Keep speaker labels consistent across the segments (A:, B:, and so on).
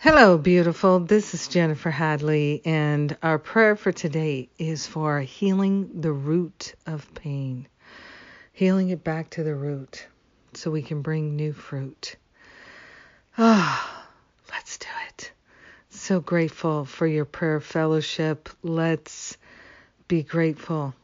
A: Hello, beautiful. This is Jennifer Hadley, and our prayer for today is for healing the root of pain, healing it back to the root so we can bring new fruit. Ah, oh, let's do it. So grateful for your prayer fellowship. Let's be grateful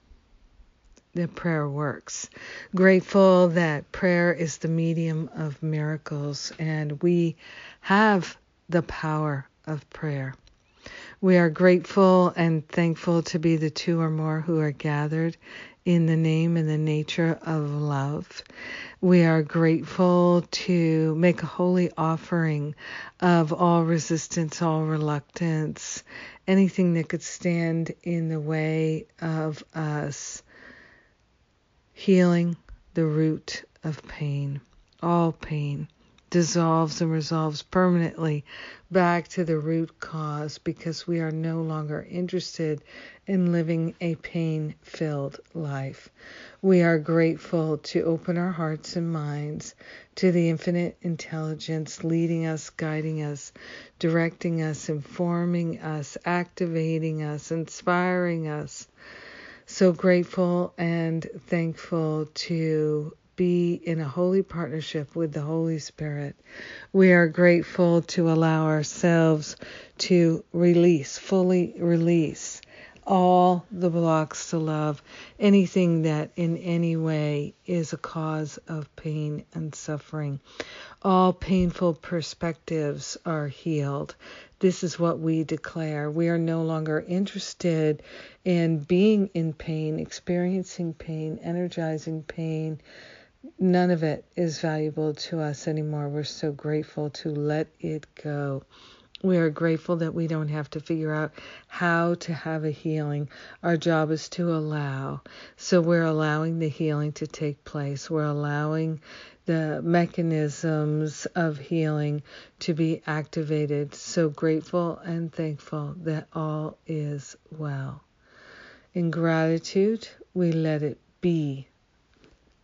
A: that prayer works. Grateful that prayer is the medium of miracles, and we have the power of prayer. We are grateful and thankful to be the two or more who are gathered in the name and the nature of love. We are grateful to make a holy offering of all resistance, all reluctance, anything that could stand in the way of us healing the root of pain, all pain dissolves and resolves permanently back to the root cause because we are no longer interested in living a pain filled life. We are grateful to open our hearts and minds to the infinite intelligence leading us, guiding us, directing us, informing us, activating us, inspiring us. So grateful and thankful to be in a holy partnership with the Holy Spirit. We are grateful to allow ourselves to release, fully release all the blocks to love, anything that in any way is a cause of pain and suffering. All painful perspectives are healed. This is what we declare. We are no longer interested in being in pain, experiencing pain, energizing pain none of it is valuable to us anymore. We're so grateful to let it go. We are grateful that we don't have to figure out how to have a healing. Our job is to allow. So we're allowing the healing to take place. We're allowing the mechanisms of healing to be activated. So grateful and thankful that all is well. In gratitude, we let it be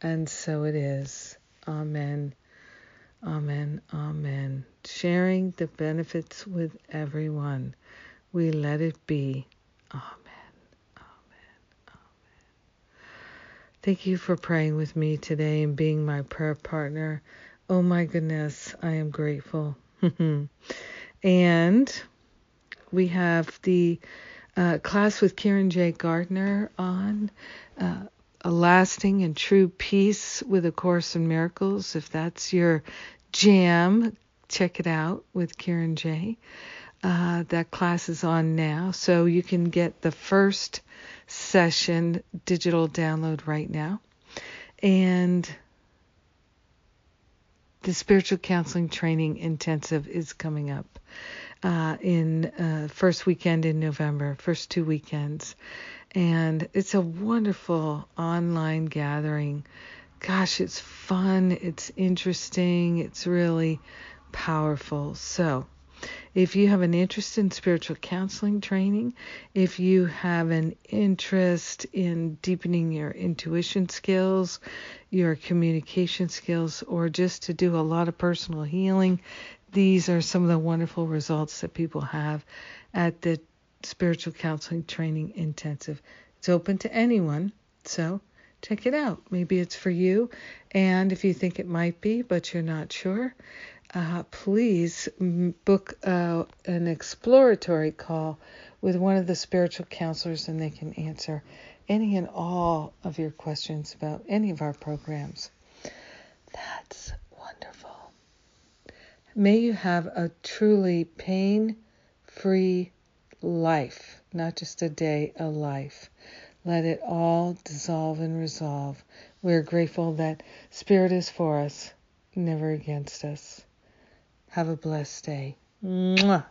A: and so it is. Amen. Amen. Amen. Sharing the benefits with everyone. We let it be. Amen. Amen. Amen. Thank you for praying with me today and being my prayer partner. Oh my goodness, I am grateful. and we have the uh, class with Karen J. Gardner on. Uh, a lasting and true peace with A Course in Miracles. If that's your jam, check it out with Karen J. Uh, that class is on now, so you can get the first session digital download right now. And the spiritual counseling training intensive is coming up uh, in uh, first weekend in November, first two weekends and it's a wonderful online gathering. Gosh, it's fun, it's interesting, it's really powerful. So, if you have an interest in spiritual counseling training, if you have an interest in deepening your intuition skills, your communication skills, or just to do a lot of personal healing, these are some of the wonderful results that people have at the spiritual counseling training intensive. It's open to anyone, so check it out. Maybe it's for you. And if you think it might be, but you're not sure, uh, please book uh, an exploratory call with one of the spiritual counselors, and they can answer any and all of your questions about any of our programs. That's wonderful. May you have a truly pain free life, not just a day, a life. Let it all dissolve and resolve. We're grateful that Spirit is for us, never against us. Have a blessed day. Mwah.